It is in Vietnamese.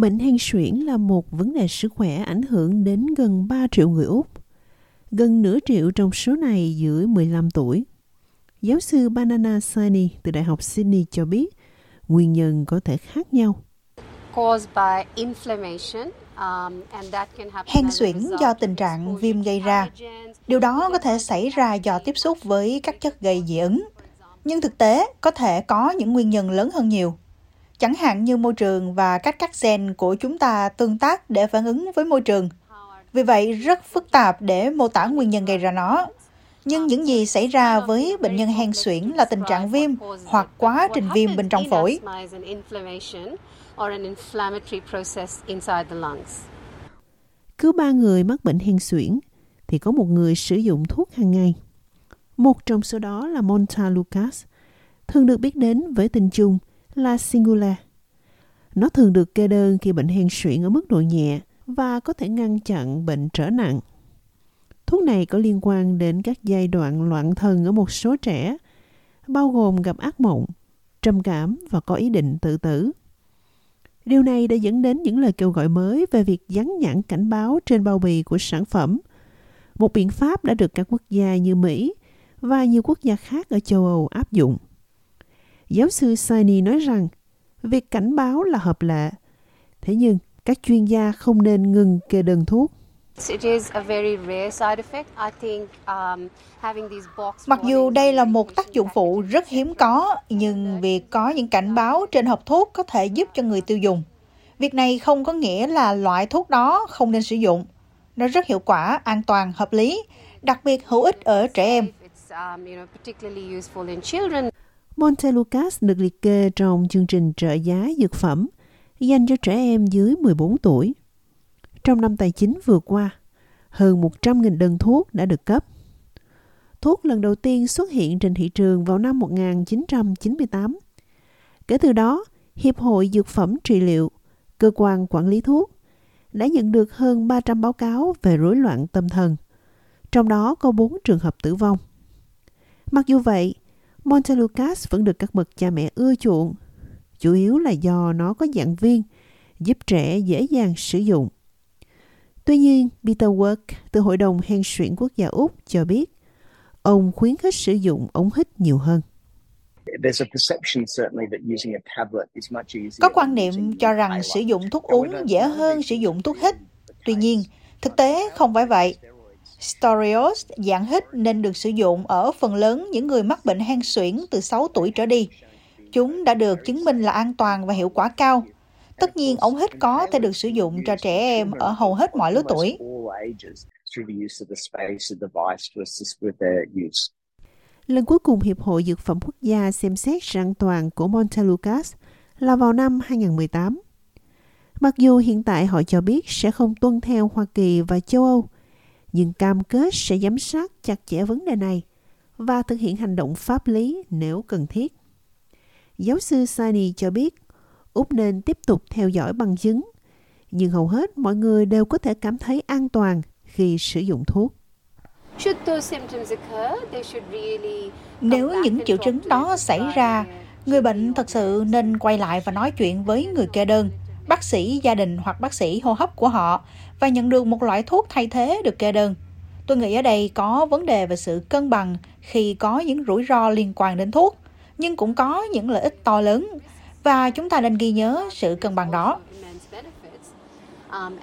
Bệnh hen suyễn là một vấn đề sức khỏe ảnh hưởng đến gần 3 triệu người Úc. Gần nửa triệu trong số này dưới 15 tuổi. Giáo sư Banana Sani từ Đại học Sydney cho biết nguyên nhân có thể khác nhau. Hen suyễn do tình trạng viêm gây ra. Điều đó có thể xảy ra do tiếp xúc với các chất gây dị ứng. Nhưng thực tế có thể có những nguyên nhân lớn hơn nhiều. Chẳng hạn như môi trường và cách các gen của chúng ta tương tác để phản ứng với môi trường. Vì vậy, rất phức tạp để mô tả nguyên nhân gây ra nó. Nhưng những gì xảy ra với bệnh nhân hen suyễn là tình trạng viêm hoặc quá trình viêm bên trong phổi. Cứ ba người mắc bệnh hen suyễn thì có một người sử dụng thuốc hàng ngày. Một trong số đó là Monta Lucas, thường được biết đến với tên chung là Singular. Nó thường được kê đơn khi bệnh hen suyễn ở mức độ nhẹ và có thể ngăn chặn bệnh trở nặng. Thuốc này có liên quan đến các giai đoạn loạn thần ở một số trẻ, bao gồm gặp ác mộng, trầm cảm và có ý định tự tử. Điều này đã dẫn đến những lời kêu gọi mới về việc dán nhãn cảnh báo trên bao bì của sản phẩm. Một biện pháp đã được các quốc gia như Mỹ và nhiều quốc gia khác ở châu Âu áp dụng. Giáo sư Saini nói rằng việc cảnh báo là hợp lệ. Thế nhưng, các chuyên gia không nên ngừng kê đơn thuốc. Mặc dù đây là một tác dụng phụ rất hiếm có, nhưng việc có những cảnh báo trên hộp thuốc có thể giúp cho người tiêu dùng. Việc này không có nghĩa là loại thuốc đó không nên sử dụng. Nó rất hiệu quả, an toàn, hợp lý, đặc biệt hữu ích ở trẻ em. Montelukast được liệt kê trong chương trình trợ giá dược phẩm dành cho trẻ em dưới 14 tuổi. Trong năm tài chính vừa qua, hơn 100.000 đơn thuốc đã được cấp. Thuốc lần đầu tiên xuất hiện trên thị trường vào năm 1998. Kể từ đó, Hiệp hội Dược phẩm Trị liệu, cơ quan quản lý thuốc, đã nhận được hơn 300 báo cáo về rối loạn tâm thần. Trong đó có 4 trường hợp tử vong. Mặc dù vậy, Montelukast vẫn được các bậc cha mẹ ưa chuộng, chủ yếu là do nó có dạng viên, giúp trẻ dễ dàng sử dụng. Tuy nhiên, Peter Work từ Hội đồng hen suyễn quốc gia Úc cho biết, ông khuyến khích sử dụng ống hít nhiều hơn. Có quan niệm cho rằng sử dụng thuốc uống dễ hơn sử dụng thuốc hít. Tuy nhiên, thực tế không phải vậy. Storios dạng hít nên được sử dụng ở phần lớn những người mắc bệnh hen suyễn từ 6 tuổi trở đi. Chúng đã được chứng minh là an toàn và hiệu quả cao. Tất nhiên, ống hít có thể được sử dụng cho trẻ em ở hầu hết mọi lứa tuổi. Lần cuối cùng Hiệp hội Dược phẩm Quốc gia xem xét sự an toàn của Montelukast là vào năm 2018. Mặc dù hiện tại họ cho biết sẽ không tuân theo Hoa Kỳ và châu Âu, nhưng cam kết sẽ giám sát chặt chẽ vấn đề này và thực hiện hành động pháp lý nếu cần thiết. Giáo sư Sani cho biết, Úc nên tiếp tục theo dõi bằng chứng, nhưng hầu hết mọi người đều có thể cảm thấy an toàn khi sử dụng thuốc. Nếu những triệu chứng đó xảy ra, người bệnh thật sự nên quay lại và nói chuyện với người kê đơn, bác sĩ gia đình hoặc bác sĩ hô hấp của họ và nhận được một loại thuốc thay thế được kê đơn. Tôi nghĩ ở đây có vấn đề về sự cân bằng khi có những rủi ro liên quan đến thuốc, nhưng cũng có những lợi ích to lớn và chúng ta nên ghi nhớ sự cân bằng đó. Um,